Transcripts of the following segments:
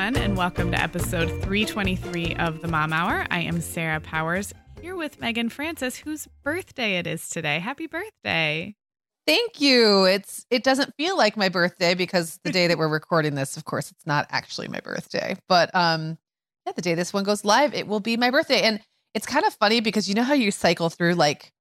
Everyone, and welcome to episode 323 of the Mom Hour. I am Sarah Powers here with Meagan Francis, whose birthday it is today. Happy birthday. Thank you. It's it doesn't feel like my birthday because the day that we're recording this, of course, it's not actually my birthday. But um yeah, the day this one goes live, it will be my birthday. And it's kind of funny because you know how you cycle through like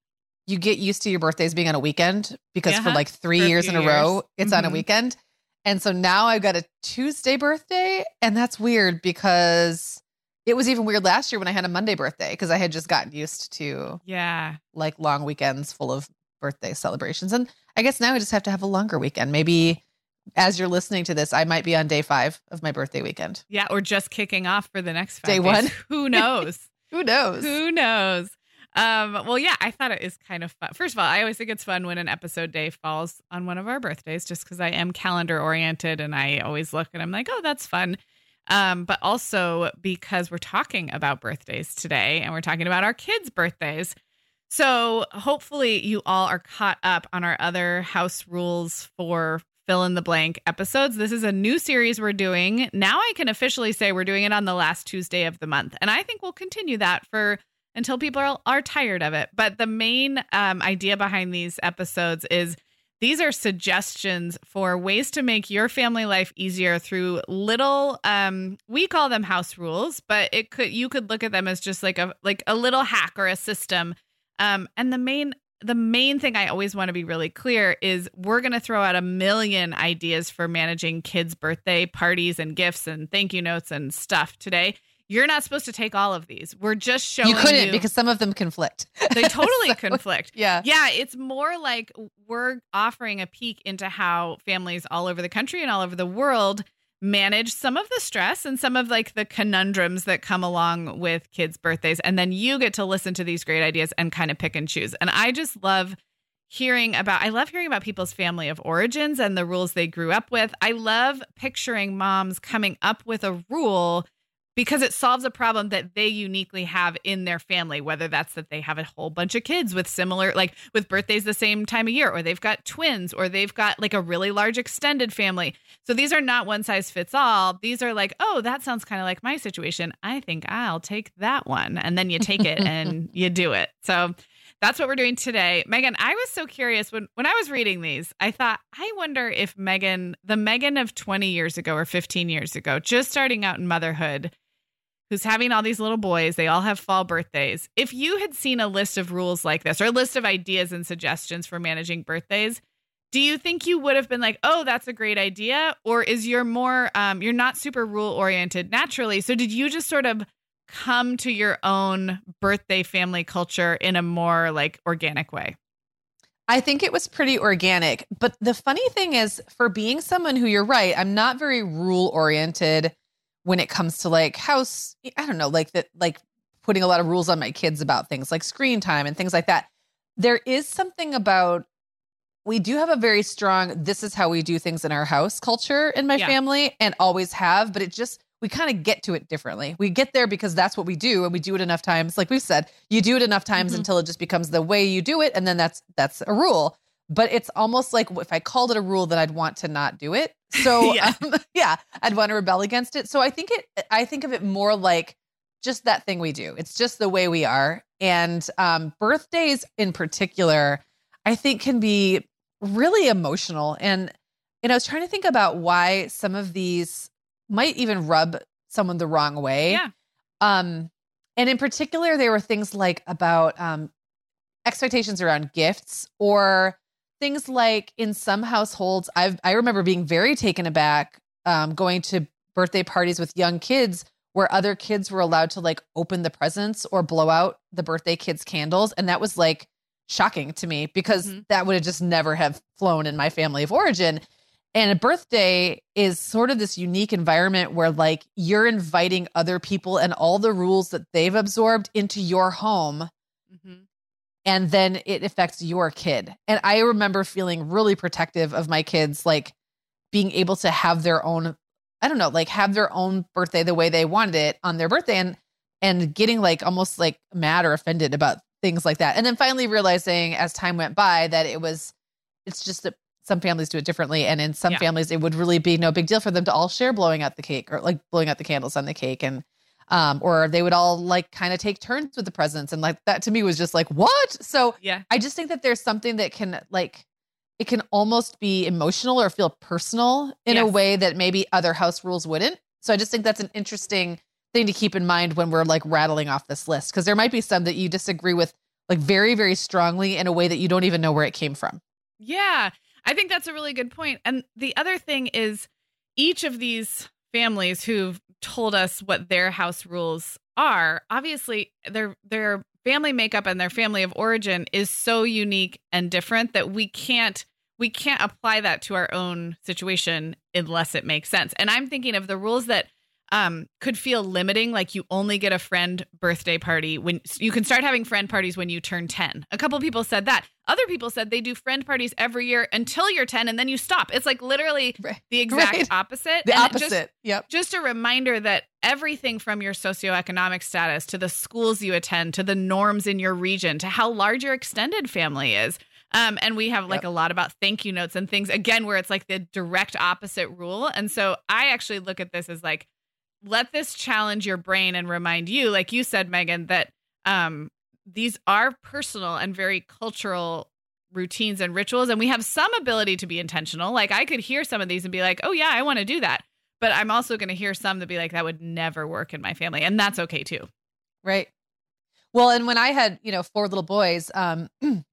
you get used to your birthdays being on a weekend because Yeah, for like three for a years in a row, years. it's on a Mhm. weekend. And so now I've got a Tuesday birthday, and that's weird because it was even weird last year when I had a Monday birthday because I had just gotten used to Yeah. like long weekends full of birthday celebrations. And I guess now I just have to have a longer weekend. Maybe as you're listening to this, I might be on day five of my birthday weekend. Yeah, or just kicking off for the next five Day days. one? Who knows? Who knows? Who knows? Um, well, yeah, I thought it is kind of fun. First of all, I always think it's fun when an episode day falls on one of our birthdays, just because I am calendar oriented and I always look and I'm like, oh, that's fun. Um, but also because we're talking about birthdays today and we're talking about our kids' birthdays. So hopefully you all are caught up on our other house rules for fill in the blank episodes. This is a new series we're doing. Now I can officially say we're doing it on the last Tuesday of the month. And I think we'll continue that for until people are, are tired of it. But the main um, idea behind these episodes is these are suggestions for ways to make your family life easier through little um we call them house rules but it could you could look at them as just like a like a little hack or a system um and the main the main thing I always want to be really clear is we're going to throw out a million ideas for managing kids' birthday parties and gifts and thank you notes and stuff today. You're not supposed to take all of these. We're just showing you couldn't you- because some of them conflict. they totally So, conflict. Yeah. Yeah, it's more like we're offering a peek into how families all over the country and all over the world manage some of the stress and some of like the conundrums that come along with kids' birthdays. And then you get to listen to these great ideas and kind of pick and choose. And I just love hearing about I love hearing about people's family of origins and the rules they grew up with. I love picturing moms coming up with a rule because it solves a problem that they uniquely have in their family whether that's that they have a whole bunch of kids with similar like with birthdays the same time of year or they've got twins or they've got like a really large extended family so these are not one size fits all these are like oh that sounds kind of like my situation i think i'll take that one and then you take it and you do it so that's what we're doing today. Meagan, I was so curious when when I was reading these. I thought, I wonder if Meagan, the Meagan of 20 years ago or 15 years ago, just starting out in motherhood, who's having all these little boys, they all have fall birthdays. If you had seen a list of rules like this or a list of ideas and suggestions for managing birthdays, do you think you would have been like, "Oh, that's a great idea," or is you're more um you're not super rule oriented naturally? So did you just sort of come to your own birthday family culture in a more like organic way? I think it was pretty organic. But the funny thing is, for being someone who you're right, I'm not very rule oriented when it comes to like house, I don't know, like that, like putting a lot of rules on my kids about things like screen time and things like that. There is something about, we do have a very strong, this is how we do things in our house culture in my Yeah. family and always have, but it just, we kind of get to it differently. We get there because that's what we do and we do it enough times. Like we've said, you do it enough times Mhm. until it just becomes the way you do it. And then that's, that's a rule. But it's almost like if I called it a rule, then I'd want to not do it. So Yeah. um, yeah, I'd want to rebel against it. So I think it, I think of it more like just that thing we do. It's just the way we are. And um, birthdays in particular, I think can be really emotional. And and I was trying to think about why some of these might even rub someone the wrong way. Yeah. Um, and in particular, there were things like about um, expectations around gifts or things like in some households, I've I remember being very taken aback um, going to birthday parties with young kids where other kids were allowed to like open the presents or blow out the birthday kids' candles, and that was like shocking to me because Mhm. that would have just never have flown in my family of origin. And a birthday is sort of this unique environment where like you're inviting other people and all the rules that they've absorbed into your home. And then it affects your kid. And I remember feeling really protective of my kids like being able to have their own I don't know, like have their own birthday the way they wanted it on their birthday and and getting like almost like mad or offended about things like that. And then finally realizing as time went by that it was it's just that some families do it differently and in some Yeah. families it would really be no big deal for them to all share blowing out the cake or like blowing out the candles on the cake and um or they would all like kind of take turns with the presents and like that to me was just like what? So Yeah. I just think that there's something that can like it can almost be emotional or feel personal in a way that maybe other house rules wouldn't. So I just think that's an interesting thing to keep in mind when we're like rattling off this list because there might be some that you disagree with like very very strongly in a way that you don't even know where it came from. Yeah, I think that's a really good point. And the other thing is, each of these families who've told us what their house rules are, obviously their their family makeup and their family of origin is so unique and different that we can't we can't apply that to our own situation unless it makes sense. And I'm thinking of the rules that um, could feel limiting, like you only get a friend birthday party when you can start having friend parties when you turn 10. A couple people said that. Other people said they do friend parties every year until you're 10 and then you stop. It's like literally Right. the exact Right. opposite. The And it just- opposite. yep. just a reminder that everything from your socioeconomic status to the schools you attend to the norms in your region to how large your extended family is. Um, and we have like Yep. a lot about thank you notes and things again where it's like the direct opposite rule. And so I actually look at this as like, let this challenge your brain and remind you, like you said, Meagan, that um, these are personal and very cultural routines and rituals. And we have some ability to be intentional. Like I could hear some of these and be like, oh, yeah, I want to do that. But I'm also going to hear some that be like, that would never work in my family. And that's okay too. Right. Well, and when I had, you know, four little boys, um,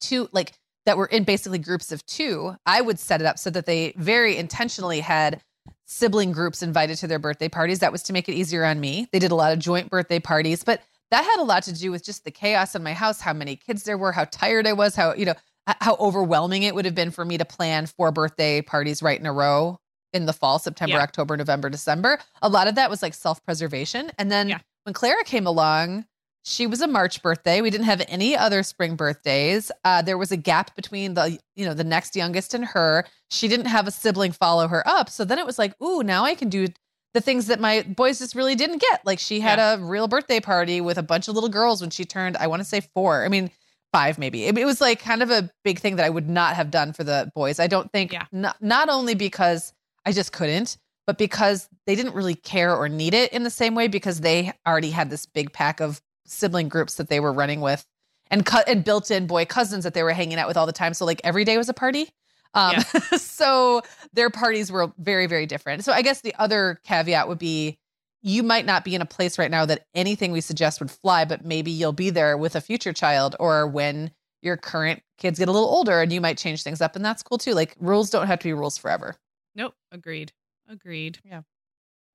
two like that were in basically groups of two, I would set it up so that they very intentionally had sibling groups invited to their birthday parties. That was to make it easier on me. They did a lot of joint birthday parties, but that had a lot to do with just the chaos in my house, how many kids there were, how tired I was, how, you know, how overwhelming it would have been for me to plan four birthday parties right in a row in the fall, September, Yeah. October, November, December. A lot of that was like self preservation. And then Yeah. when Clara came along, she was a March birthday. We didn't have any other spring birthdays. Uh, there was a gap between the, you know, the next youngest and her. She didn't have a sibling follow her up. So then it was like, ooh, now I can do the things that my boys just really didn't get. Like she had a real birthday party with a bunch of little girls when she turned, I want to say four. I mean, five maybe. It, it was like kind of a big thing that I would not have done for the boys. I don't think, Yeah. not, not only because I just couldn't, but because they didn't really care or need it in the same way because they already had this big pack of sibling groups that they were running with and cut and built in boy cousins that they were hanging out with all the time. So like every day was a party. Um, so their parties were very, very different. So I guess the other caveat would be you might not be in a place right now that anything we suggest would fly, but maybe you'll be there with a future child or when your current kids get a little older and you might change things up. And that's cool too. Like rules don't have to be rules forever. Nope. Agreed. Agreed. Yeah.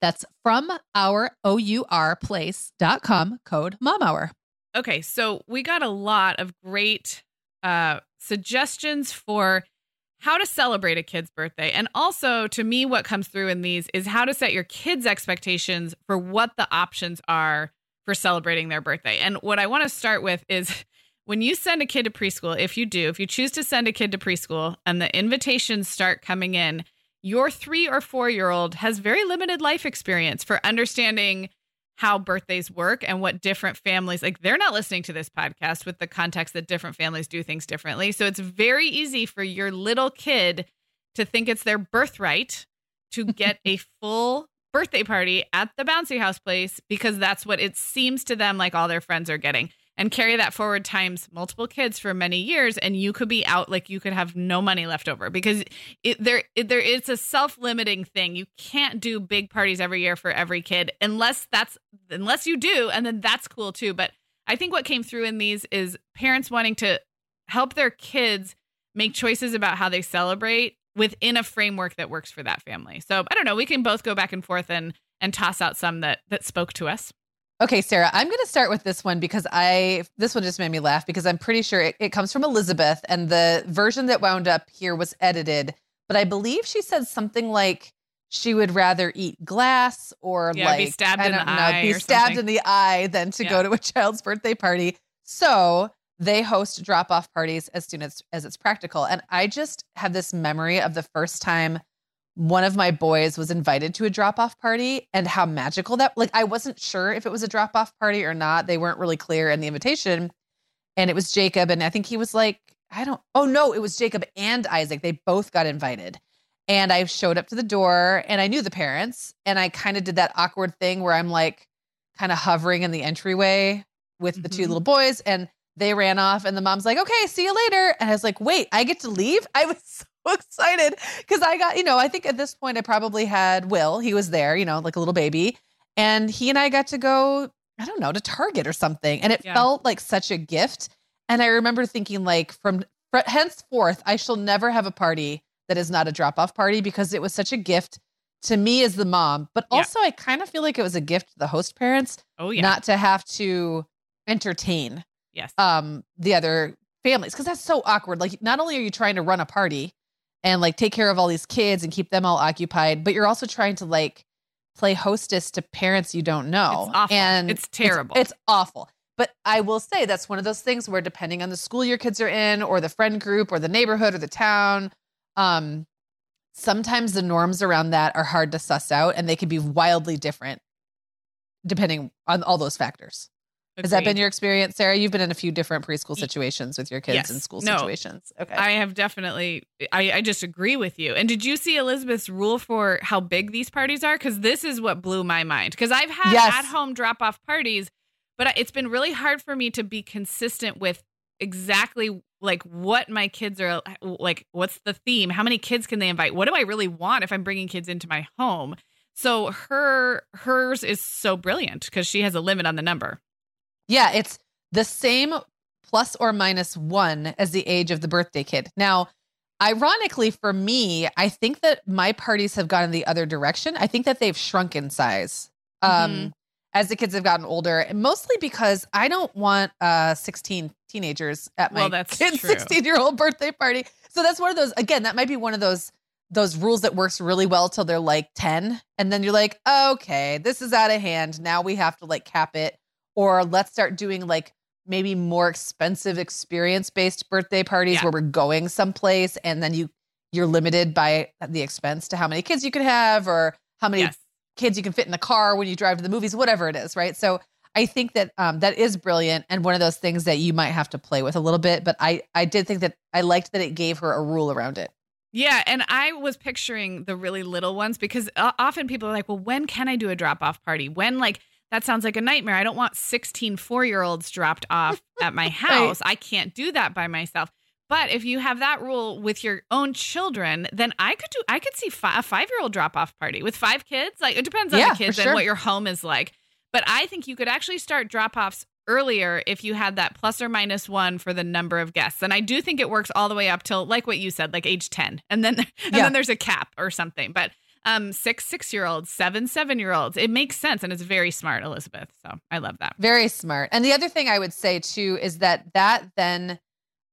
That's from our O-U-R place.com code mom hour. Okay, so we got a lot of great uh, suggestions for how to celebrate a kid's birthday. And also, to me, what comes through in these is how to set your kids' expectations for what the options are for celebrating their birthday. And what I want to start with is when you send a kid to preschool, if you do, if you choose to send a kid to preschool and the invitations start coming in, your three or four year old has very limited life experience for understanding how birthdays work and what different families like they're not listening to this podcast with the context that different families do things differently. So it's very easy for your little kid to think it's their birthright to get a full birthday party at the bouncy house place because that's what it seems to them like all their friends are getting and carry that forward times multiple kids for many years and you could be out like you could have no money left over because it there it, there it's a self-limiting thing. You can't do big parties every year for every kid unless that's unless you do and then that's cool too. But i think what came through in these is parents wanting to help their kids make choices about how they celebrate within a framework that works for that family. So i don't know we can both go back and forth and and toss out some that that spoke to us Okay, Sarah, I'm going to start with this one because I this one just made me laugh because I'm pretty sure it, it, comes from Elizabeth and the version that wound up here was edited, but I believe she said something like she would rather eat glass or yeah, like be stabbed in the know, eye, be stabbed something. in the eye than to yeah. go to a child's birthday party. So they host drop off parties as soon as as it's practical, and I just have this memory of the first time one of my boys was invited to a drop off party and how magical that like I wasn't sure if it was a drop off party or not. They weren't really clear in the invitation. And it was Jacob and I think he was like I don't Oh no, it was Jacob and Isaac. They both got invited. And I showed up to the door and I knew the parents and I kind of did that awkward thing where I'm like kind of hovering in the entryway with the mm-hmm. two little boys and they ran off and the mom's like, "Okay, see you later." And I was like, "Wait, I get to leave?" I was excited because I got, you know, I think at this point I probably had Will. He was there, you know, like a little baby. And he and I got to go, I don't know, to Target or something. And it yeah. felt like such a gift. And I remember thinking, like, from henceforth, I shall never have a party that is not a drop off party because it was such a gift to me as the mom, but Yeah. also I kind of feel like it was a gift to the host parents Oh yeah. not to have to entertain yes. um the other families because that's so awkward. Like not only are you trying to run a party and like take care of all these kids and keep them all occupied, but you're also trying to like play hostess to parents you don't know. It's awful. And It's terrible. It's, awful. But I will say that's one of those things where depending on the school your kids are in or the friend group or the neighborhood or the town, um sometimes the norms around that are hard to suss out and they can be wildly different depending on all those factors. Has that been your experience, Sarah? You've been in a few different preschool situations with your kids Yes. in school No. situations. Okay. I have definitely. I, I just agree with you. And did you see Elizabeth's rule for how big these parties are? Because this is what blew my mind. Because I've had Yes. at home drop off parties, but it's been really hard for me to be consistent with exactly like what my kids are like. What's the theme? How many kids can they invite? What do I really want if I'm bringing kids into my home? So her hers is so brilliant because she has a limit on the number. Yeah, it's the same plus or minus one as the age of the birthday kid. Now, ironically for me, I think that my parties have gone in the other direction. I think that they've shrunk in size. Um Mhm. as the kids have gotten older, and mostly because I don't want uh 16 teenagers at my Well, kid's 16 year old birthday party. So that's one of those again, that might be one of those those rules that works really well till they're like 10 and then you're like, "Okay, this is out of hand. Now we have to like cap it or let's start doing like maybe more expensive experience based birthday parties Yeah. where we're going someplace and then you you're limited by the expense to how many kids you can have or how many Yes. kids you can fit in the car when you drive to the movies, whatever it is, right? So I think that um, that is brilliant and one of those things that you might have to play with a little bit. But I I did think that I liked that it gave her a rule around it. Yeah, and I was picturing the really little ones because uh, often people are like, "Well, when can I do a drop off party? When like that sounds like a nightmare. I don't want 16 4-year-olds dropped off at my house. I can't do that by myself." But if you have that rule with your own children, then I could do I could see fi- a 5-year-old drop off party with 5 kids. Like it depends on Yeah, the kids sure. and what your home is like. But I think you could actually start drop offs earlier if you had that plus or minus one for the number of guests. And I do think it works all the way up till like what you said, like age 10. And then and Yeah. then there's a cap or something. But um six six year olds, seven seven year olds. It makes sense and it's very smart, Elizabeth. So I love that. Very smart. And the other thing I would say too is that that then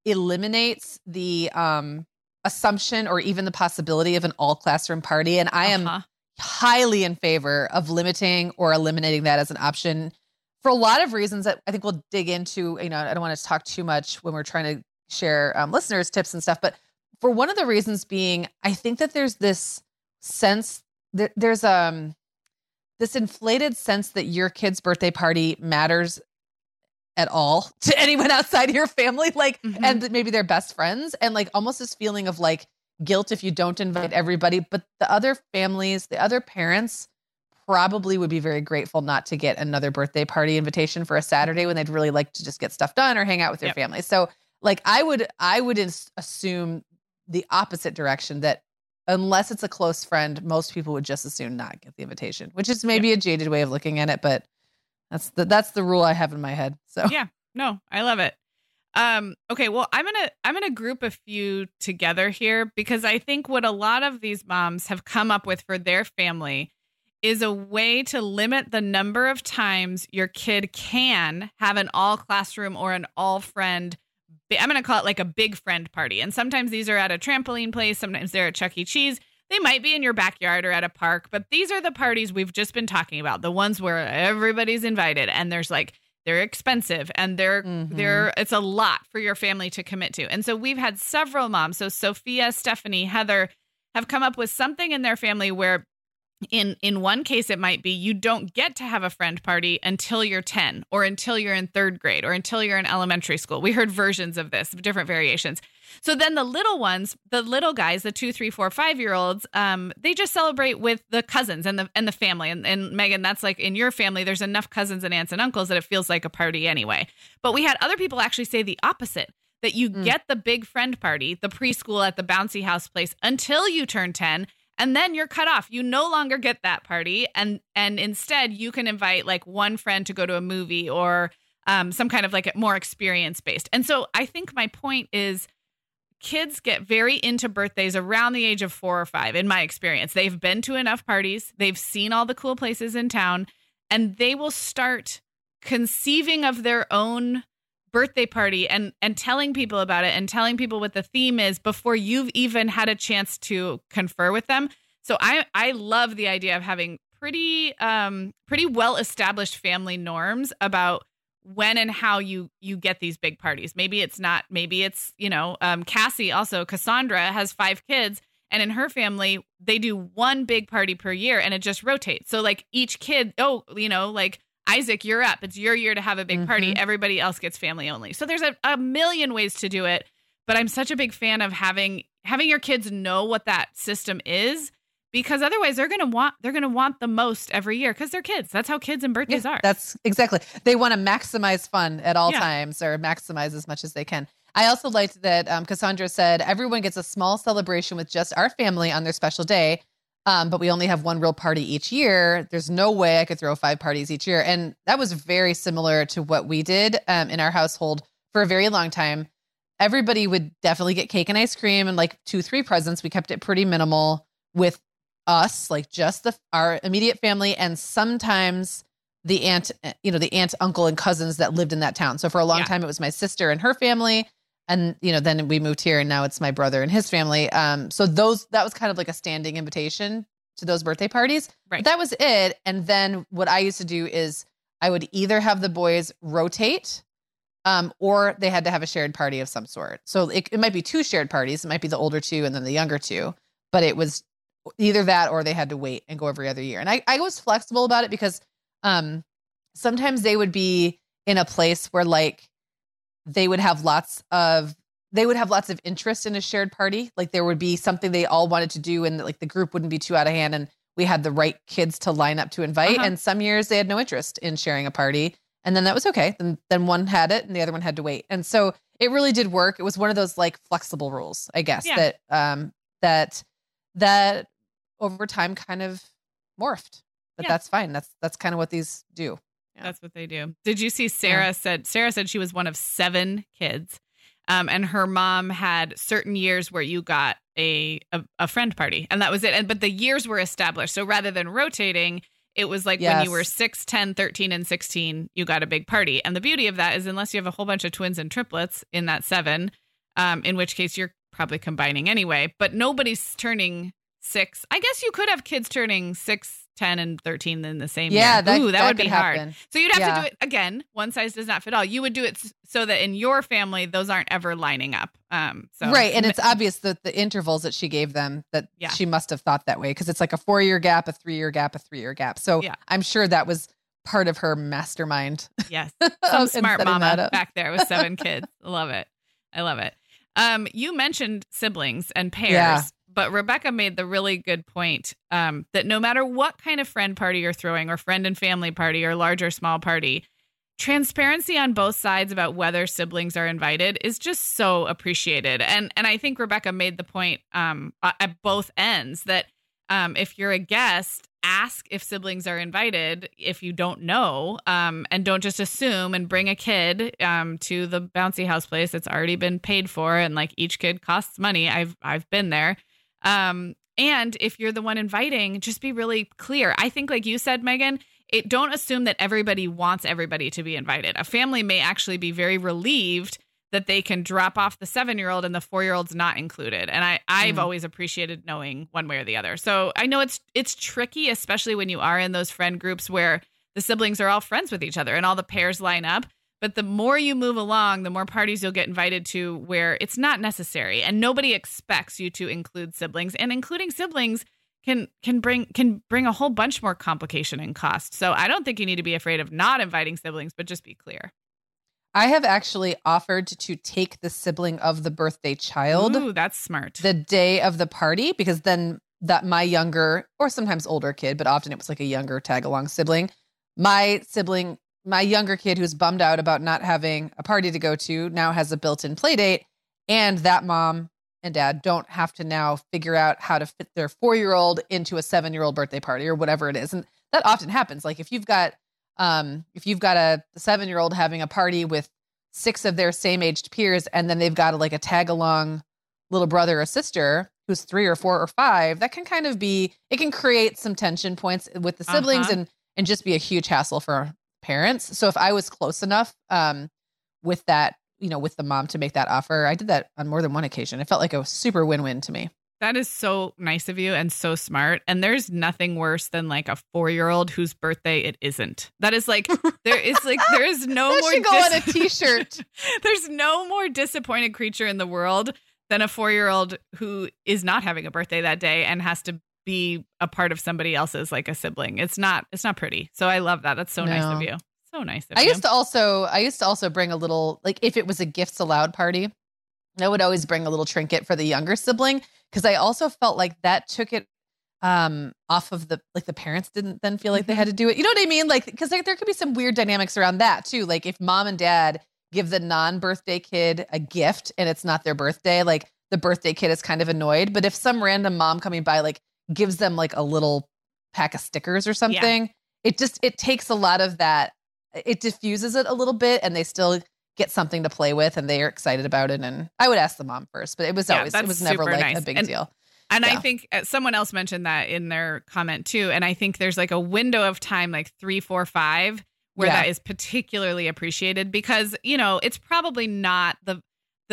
eliminates the um assumption or even the possibility of an all classroom party. And I am Uh-huh. highly in favor of limiting or eliminating that as an option for a lot of reasons that I think we'll dig into. You know, I don't want to talk too much when we're trying to share um, listeners' tips and stuff, but for one of the reasons being, I think that there's this sense that there's um this inflated sense that your kid's birthday party matters at all to anyone outside of your family, like, Mhm. and maybe they're best friends, and like almost this feeling of like guilt if you don't invite everybody, but the other families, the other parents probably would be very grateful not to get another birthday party invitation for a Saturday when they'd really like to just get stuff done or hang out with their Yep. family. So like I would I would ins- assume the opposite direction that unless it's a close friend, most people would just as soon not get the invitation, which is maybe a jaded way of looking at it, but that's the that's the rule I have in my head. So Yeah. No, I love it. Um, okay, well, I'm gonna I'm gonna group a few together here because I think what a lot of these moms have come up with for their family is a way to limit the number of times your kid can have an all classroom or an all friend. I'm going to call it like a big friend party. And sometimes these are at a trampoline place, sometimes they're at Chuck E. Cheese. They might be in your backyard or at a park, but these are the parties we've just been talking about, the ones where everybody's invited and there's like they're expensive and they're Mhm. they're it's a lot for your family to commit to. And so we've had several moms, so Sophia, Stephanie, Heather have come up with something in their family where in in one case it might be you don't get to have a friend party until you're 10 or until you're in 3rd grade or until you're in elementary school. We heard versions of this, different variations. So then the little ones, the little guys, the two, three, four, five year olds, um, they just celebrate with the cousins and the and the family. And, and Meagan, that's like in your family, there's enough cousins and aunts and uncles that it feels like a party anyway. But we had other people actually say the opposite that you Mm. get the big friend party, the preschool at the bouncy house place until you turn 10 and then you're cut off. You no longer get that party and and instead you can invite like one friend to go to a movie or um, some kind of like more experience based. And so I think my point is kids get very into birthdays around the age of four or five, in my experience. They've been to enough parties, they've seen all the cool places in town, and they will start conceiving of their own birthday party and and telling people about it and telling people what the theme is before you've even had a chance to confer with them. So I I love the idea of having pretty um pretty well established family norms about when and how you you get these big parties. Maybe it's not maybe it's, you know, um Cassie also Cassandra has 5 kids and in her family they do one big party per year and it just rotates. So like each kid, oh, you know, like Isaac, you're up. It's your year to have a big party. Mhm. Everybody else gets family only. So there's a, a million ways to do it. But I'm such a big fan of having having your kids know what that system is because otherwise they're gonna want they're gonna want the most every year because they're kids. That's how kids and birthdays are. That's exactly. They want to maximize fun at all Yeah. times or maximize as much as they can. I also liked that um, Cassandra said everyone gets a small celebration with just our family on their special day, um, but we only have one real party each year. There's no way I could throw five parties each year. And that was very similar to what we did um, in our household for a very long time. Everybody would definitely get cake and ice cream and like two, three presents. We kept it pretty minimal with us, like just the our immediate family, and sometimes the aunt, eh, you know, the aunt, uncle, and cousins that lived in that town. So for a long Yeah. time, it was my sister and her family, and you know, then we moved here, and now it's my brother and his family. Um, so those that was kind of like a standing invitation to those birthday parties. Right. But that was it. And then what I used to do is I would either have the boys rotate. Um, or they had to have a shared party of some sort. So it, it might be two shared parties. It might be the older two and then the younger two, but it was either that or they had to wait and go every other year. And I, I was flexible about it because um sometimes they would be in a place where like they would have lots of they would have lots of interest in a shared party. Like there would be something they all wanted to do and like the group wouldn't be too out of hand and we had the right kids to line up to invite. Uh-huh. And some years they had no interest in sharing a party. And then that was okay. Then then one had it and the other one had to wait. And so it really did work. It was one of those like flexible rules, I guess, Yeah. that um that that over time kind of morphed. But Yeah. that's fine. That's that's kind of what these do. Yeah. That's what they do. Did you see Sarah said Sarah said she was one of seven kids. Um, and her mom had certain years where you got a, a a friend party and that was it. And but the years were established. So rather than rotating, it was like when you were Yes. 6, 10, 13 and 16, you got a big party. And the beauty of that is unless you have a whole bunch of twins and triplets in that 7, um, in which case you're probably combining anyway, but nobody's turning 6. I guess you could have kids turning 6, 10 and 13 in the same Yeah, year. that, Ooh, that, would be hard. So you'd have Yeah. to do it again. One size does not fit all. You would do it so that in your family those aren't ever lining up. Um, so right. And it's obvious that the intervals that she gave them that Yeah. she must have thought that way because it's like a four year gap, a three year gap, a three year gap. So Yeah. I'm sure that was part of her mastermind. yes, some smart mama back there with seven kids. I love it. I love it. Um, you mentioned siblings and pairs, Yeah. But Rebecca made the really good point um, that no matter what kind of friend party you're throwing, or friend and family party, or large or small party, transparency on both sides about whether siblings are invited is just so appreciated. And and I think Rebecca made the point um, at both ends that um, if you're a guest, ask if siblings are invited if you don't know, um, and don't just assume and bring a kid um, to the bouncy house place that's already been paid for, and like each kid costs money. I've I've been there. Um, and if you're the one inviting, just be really clear. I think, like you said, Meagan, it don't assume that everybody wants everybody to be invited. A family may actually be very relieved that they can drop off the seven year old and the four year old's not included. And I, I've Mm. always appreciated knowing one way or the other. So I know it's it's tricky, especially when you are in those friend groups where the siblings are all friends with each other and all the pairs line up. But the more you move along, the more parties you'll get invited to where it's not necessary and nobody expects you to include siblings. And including siblings can can bring can bring a whole bunch more complication and cost. So I don't think you need to be afraid of not inviting siblings, but just be clear. I have actually offered to take the sibling of the birthday child Ooh, that's smart. the day of the party because then that my younger or sometimes older kid, but often it was like a younger tag along sibling, my sibling, my younger kid who's bummed out about not having a party to go to now has a built-in play date and that mom and dad don't have to now figure out how to fit their 4-year-old into a 7-year-old birthday party or whatever it is. And that often happens. Like if you've got um if you've got a 7-year-old having a party with six of their same aged peers and then they've got like a tag along little brother or sister who's three or four or five, that can kind of be it can create some tension points with the siblings Uh-huh. and and just be a huge hassle for parents. So if I was close enough um with that, you know, with the mom to make that offer, I did that on more than one occasion. It felt like a super win-win to me. That is so nice of you and so smart. And there's nothing worse than like a four year old whose birthday it isn't. That is like there is like there is no more should go on a dis- t-shirt. There's no more disappointed creature in the world than a four year old who is not having a birthday that day and has to be a part of somebody else's like a sibling. It's not it's not pretty. So I love that. That's so nice of you. So nice of I you. used to also I used to also bring a little like if it was a gifts allowed party, I would always bring a little trinket for the younger sibling because I also felt like that took it um off of the like the parents didn't then feel like they had to do it. You know what I mean? Like because there, there could be some weird dynamics around that too. Like if mom and dad give the non-birthday kid a gift and it's not their birthday, like the birthday kid is kind of annoyed. But if some random mom coming by like gives them like a little pack of stickers or something, it just it takes a lot of that it diffuses it a little bit and they still get something to play with and they are excited about it and i would ask the mom first but it was Yeah, always it was never like nice. a big And- deal And I think uh, someone else mentioned that in their comment too. And I think there's like a window of time, like three, four, five, where Yeah. that is particularly appreciated because, you know, it's probably not the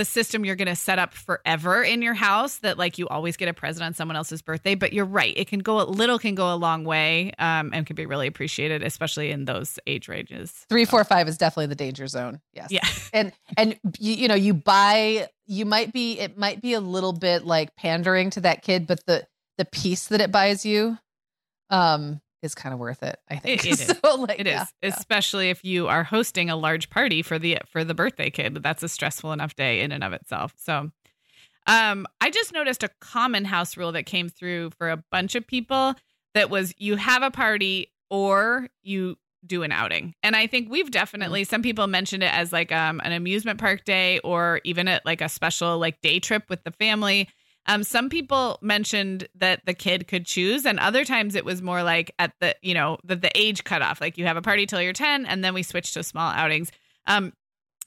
the system you're going to set up forever in your house that like you always get a present on someone else's birthday but you're right it can go a little can go a long way um, and can be really appreciated especially in those age ranges. Three four five is definitely the danger zone. Yes. Yeah. And and you, you know you buy you might be it might be a little bit like pandering to that kid but the the piece that it buys you um is kind of worth it i think It- it is. so like It is, yeah, yeah. especially if you are hosting a large party for the for the birthday kid. That's a stressful enough day in and of itself. So, um, I just noticed a common house rule that came through for a bunch of people that was you have a party or you do an outing. And I think we've definitely some people mentioned it as like um an amusement park day or even at like a special like day trip with the family. Um, some people mentioned that the kid could choose, and other times it was more like at the you know the the age cutoff, like you have a party till you're ten, and then we switch to small outings. Um,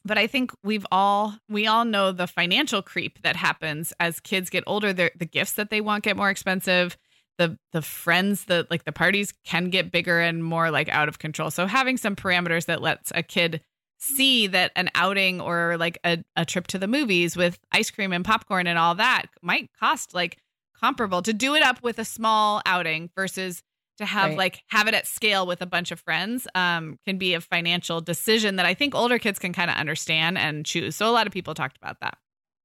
but I think we've all we all know the financial creep that happens as kids get older. The the gifts that they want get more expensive. The the friends that like the parties can get bigger and more like out of control. So having some parameters that lets a kid see that an outing or like a, a trip to the movies with ice cream and popcorn and all that might cost like comparable to do it up with a small outing versus to have Right. like have it at scale with a bunch of friends um, can be a financial decision that I think older kids can kind of understand and choose. So a lot of people talked about that.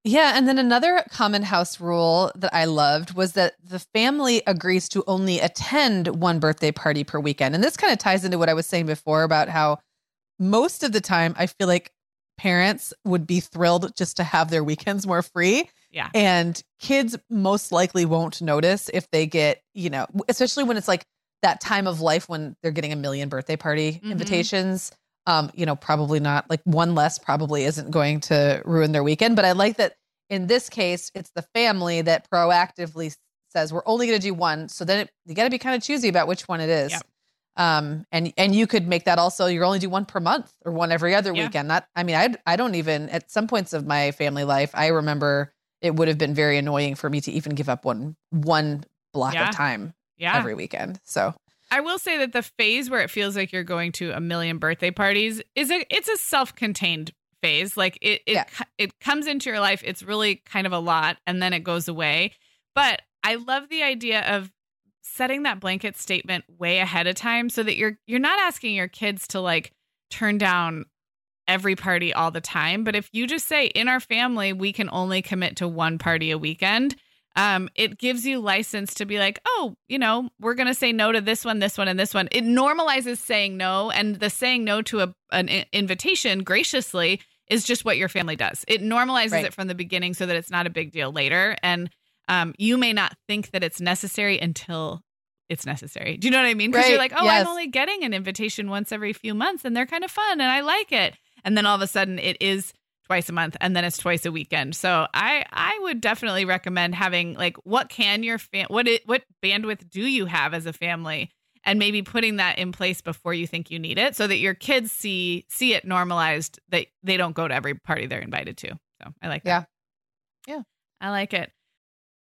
Yeah, and then another common house rule that I loved was that the family agrees to only attend one birthday party per weekend. And this kind of ties into what I was saying before about how most of the time I feel like parents would be thrilled just to have their weekends more free. Yeah. And kids most likely won't notice if they get, you know, especially when it's like that time of life when they're getting a million birthday party Mhm. invitations. Um, you know, probably not like one less probably isn't going to ruin their weekend. But I like that in this case, it's the family that proactively says we're only going to do one. So then it, you got to be kind of choosy about which one it is. Yep. Um, and and you could make that also. You're only do one per month or one every other Yeah. weekend. Not, I mean, I I don't even at some points of my family life, I remember it would have been very annoying for me to even give up one one block Yeah. of time Yeah. every weekend. So I will say that the phase where it feels like you're going to a million birthday parties is a it's a self-contained phase. Like it it Yeah. it comes into your life, it's really kind of a lot and then it goes away. But I love the idea of setting that blanket statement way ahead of time so that you're you're not asking your kids to like turn down every party all the time, but if you just say in our family we can only commit to one party a weekend, um, it gives you license to be like, oh, you know, we're gonna say no to this one, this one, and this one. It normalizes saying no, and the saying no to a an invitation graciously is just what your family does. It normalizes Right. it from the beginning so that it's not a big deal later, and um, you may not think that it's necessary until it's necessary. Do you know what I mean? Because you're like, oh, Yes. I'm only getting an invitation once every few months, and they're kind of fun, and I like it. And then all of a sudden, it is twice a month and then it's twice a weekend. So I I would definitely recommend having like what can your fam what it what bandwidth do you have as a family and maybe putting that in place before you think you need it so that your kids see see it normalized that they don't go to every party they're invited to. So I like that. Yeah. Yeah. I like it.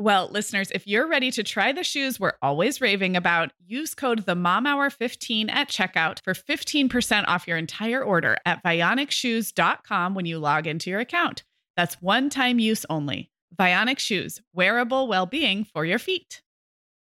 Well, listeners, if you're ready to try the shoes we're always raving about, use code the Mom Hour 15 at checkout for 15% off your entire order at vionicshoes.com when you log into your account. That's one time use only. Vionic Shoes, wearable well being for your feet.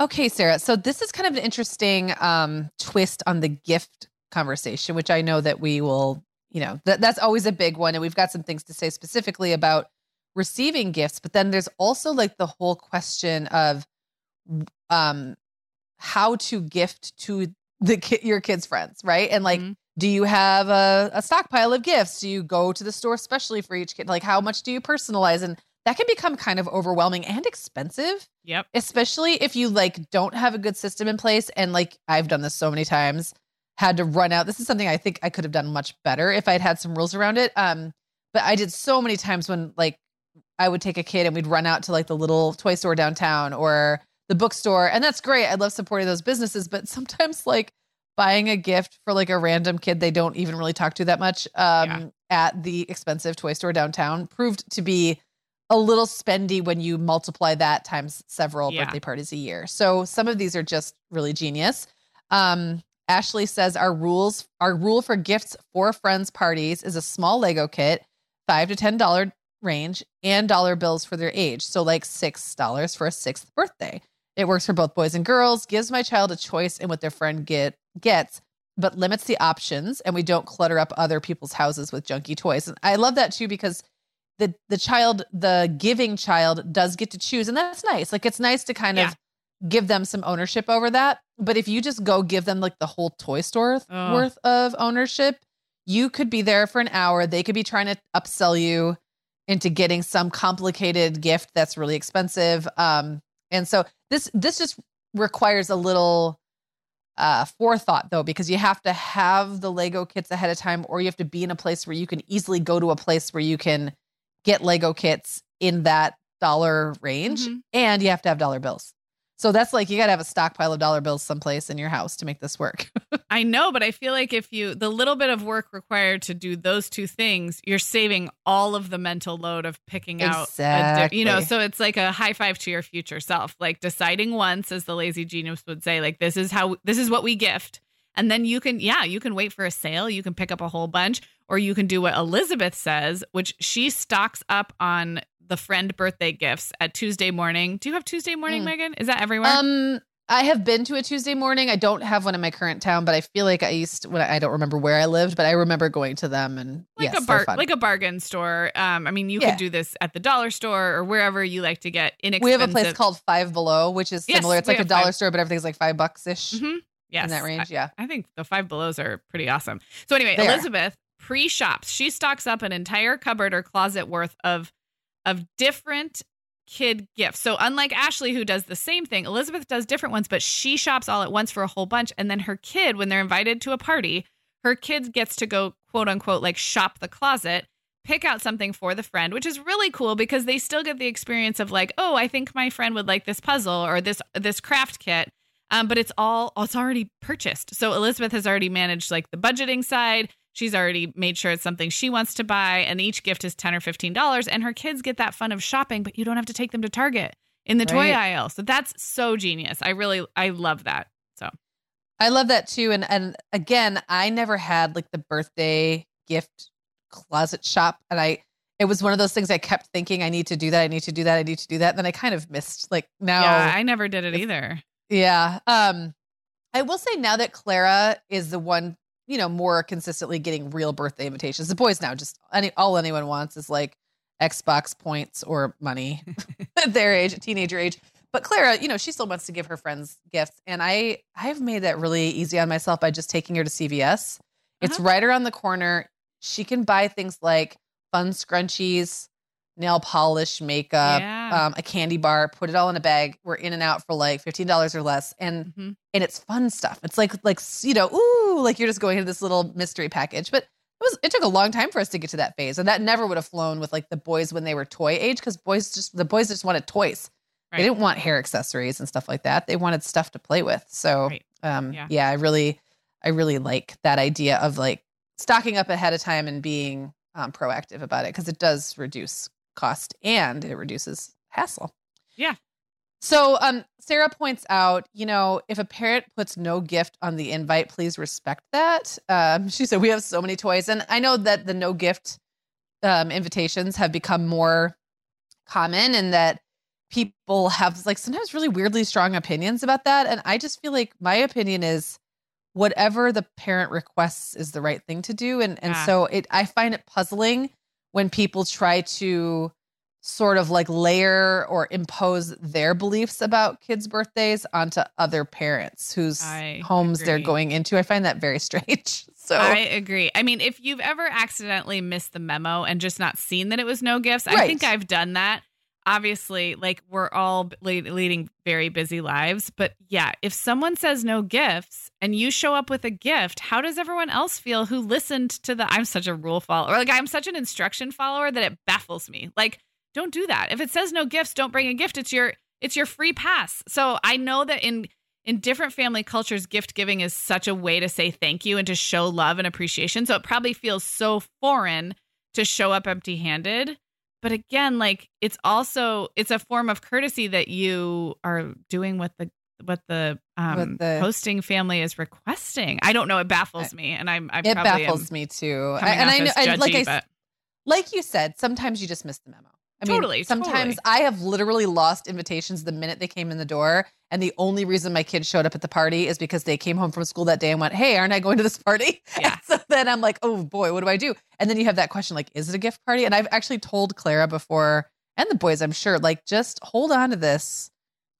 Okay, Sarah. So this is kind of an interesting um, twist on the gift conversation, which I know that we will, you know, that that's always a big one, and we've got some things to say specifically about receiving gifts. But then there's also like the whole question of um, how to gift to the ki- your kids' friends, right? And like, Mhm. do you have a, a stockpile of gifts? Do you go to the store specially for each kid? Like, how much do you personalize? And that can become kind of overwhelming and expensive Yep. especially if you like don't have a good system in place and like I've done this so many times had to run out this is something I think I could have done much better if I'd had some rules around it um but I did so many times when like I would take a kid and we'd run out to like the little toy store downtown or the bookstore and that's great I love supporting those businesses but sometimes like buying a gift for like a random kid they don't even really talk to that much um Yeah. at the expensive toy store downtown proved to be a little spendy when you multiply that times several Yeah. birthday parties a year. So some of these are just really genius. Um, Ashley says our rules, our rule for gifts for friends parties is a small Lego kit, five to ten dollar range, and dollar bills for their age. So like six dollars for a sixth birthday. It works for both boys and girls. Gives my child a choice in what their friend get gets, but limits the options, and we don't clutter up other people's houses with junky toys. And I love that too because the the child the giving child does get to choose and that's nice. Like it's nice to kind Yeah. of give them some ownership over that. But if you just go give them like the whole toy store worth of ownership you could be there for an hour. They could be trying to upsell you into getting some complicated gift that's really expensive. Um and so this this just requires a little uh forethought though because you have to have the lego kits ahead of time or you have to be in a place where you can easily go to a place where you can get lego kits in that dollar range Mhm. and you have to have dollar bills so that's like you got to have a stockpile of dollar bills someplace in your house to make this work I know, but I feel like if you, the little bit of work required to do those two things, you're saving all of the mental load of picking out, a di- you know, so it's like a high five to your future self, like deciding once, as the lazy genius would say, like, this is how, this is what we gift. And then you can, yeah, you can wait for a sale. You can pick up a whole bunch, or you can do what Elizabeth says, which she stocks up on the friend birthday gifts at Tuesday morning. Do you have Tuesday morning, Mm. Meagan? Is that everywhere? Um, I have been to a Tuesday morning. I don't have one in my current town, but I feel like I used when I, don't remember where I lived, but I remember going to them and like yes, a bar, like a bargain store. Um, I mean, you Yeah. could do this at the dollar store or wherever you like to get inexpensive. we have a place called Five Below, which is Yes, similar. it's like a dollar Five- store, but everything's like five bucks ish Mhm. Yes, in that range. yeah. I think the five belows are pretty awesome. So anyway, They. Elizabeth pre-shops. She stocks up an entire cupboard or closet worth of of different kid gifts. So unlike Ashley who does the same thing, Elizabeth does different ones, but she shops all at once for a whole bunch and then her kid when they're invited to a party, her kid gets to go quote unquote like shop the closet, pick out something for the friend, which is really cool because they still get the experience of like, "Oh, I think my friend would like this puzzle or this this craft kit." Um, but it's all it's already purchased. So Elizabeth has already managed like the budgeting side. She's already made sure it's something she wants to buy, and each gift is ten or fifteen dollars. And her kids get that fun of shopping, but you don't have to take them to Target in the toy aisle. So that's so genius. I really I love that. So I love that too. And and again, I never had like the birthday gift closet shop. And I it was one of those things I kept thinking I need to do that, I need to do that, I need to do that. And then I kind of missed like now yeah, I never did it either. Yeah. Um I will say now that Clara is the one, you know, more consistently getting real birthday invitations. The boys now just any all anyone wants is like Xbox points or money at their age, teenager age. But Clara, you know, she still wants to give her friends gifts. And I I've made that really easy on myself by just taking her to CVS. It's Uh-huh. right around the corner. She can buy things like fun scrunchies, nail polish, makeup, Yeah. um, a candy bar, put it all in a bag. We're in and out for like $15 or less. And Mhm. and it's fun stuff. It's like like you know, ooh, like you're just going into this little mystery package. But it was it took a long time for us to get to that phase, and that never would have flown with like the boys when they were toy age because boys just the boys just wanted toys. Right. They didn't want hair accessories and stuff like that. They wanted stuff to play with. So Right. um, Yeah. yeah. I really I really like that idea of like stocking up ahead of time and being um, proactive about it because it does reduce cost and it reduces hassle. Yeah. So um Sarah points out, you know, if a parent puts no gift on the invite, please respect that. Um, she said we have so many toys, and I know that the no gift um, invitations have become more common, and that people have like sometimes really weirdly strong opinions about that. And I just feel like my opinion is whatever the parent requests is the right thing to do, and and Ah. so it I find it puzzling when people try to sort of like layer or impose their beliefs about kids' birthdays onto other parents whose I homes they're going into. I find that very strange. So I agree. I mean, if you've ever accidentally missed the memo and just not seen that it was no gifts, I think I've done that. Obviously, like we're all le- leading very busy lives, but yeah, if someone says no gifts and you show up with a gift, how does everyone else feel who listened to the I'm such a rule follower, like I'm such an instruction follower that it baffles me. Like, don't do that. If it says no gifts, don't bring a gift. It's your it's your free pass. So I know that in in different family cultures, gift giving is such a way to say thank you and to show love and appreciation. So it probably feels so foreign to show up empty handed. But again, like it's also it's a form of courtesy that you are doing what the what the um What the- hosting family is requesting. I don't know. It baffles me, and I'm I it probably it baffles me too. I- and I know, as and like judgy, I, but like you said, sometimes you just miss the memo. I mean, Totally, Sometimes totally. I have literally lost invitations the minute they came in the door, and the only reason my kids showed up at the party is because they came home from school that day and went, "Hey, aren't I going to this party?" Yeah. And so then I'm like, "Oh boy, what do I do?" And then you have that question, like, "Is it a gift party?" And I've actually told Clara before, and the boys, I'm sure, like, just hold on to this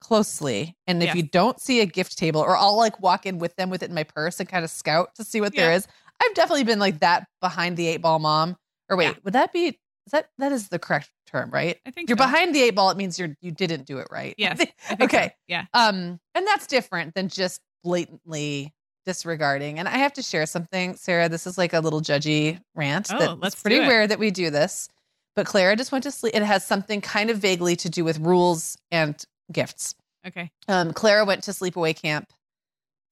closely, and if Yes. you don't see a gift table, or I'll like walk in with them with it in my purse and kind of scout to see what there Yeah. is. I've definitely been like that behind the eight ball mom. Or wait, Yeah. would that be is that that is the correct term, right? I think You're so. behind the eight ball, it means you're you didn't do it right. Yes, think so. okay. Yeah. Um, and that's different than just blatantly disregarding. And I have to share something, Sarah. This is like a little judgy rant. Oh, that let's pretty rare that we do this. But Clara just went to sleep. It has something kind of vaguely to do with rules and gifts. Okay. Um, Clara went to sleepaway camp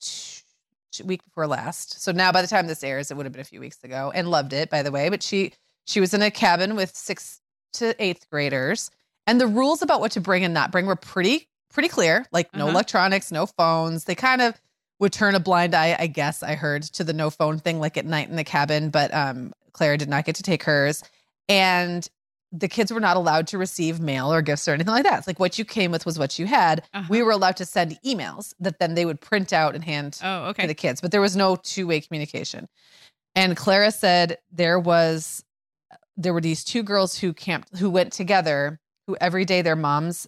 t- t- week before last. So now by the time this airs, it would have been a few weeks ago and loved it, by the way. But she she was in a cabin with sixth to eighth graders. And the rules about what to bring and not bring were pretty, pretty clear. Like no Uh-huh. electronics, no phones. They kind of would turn a blind eye, I guess I heard, to the no phone thing like at night in the cabin, but um, Clara did not get to take hers. And the kids were not allowed to receive mail or gifts or anything like that. It's like what you came with was what you had. Uh-huh. We were allowed to send emails that then they would print out and hand Oh, to the kids, but there was no two way communication. And Clara said there was there were these two girls who camped who went together who every day their moms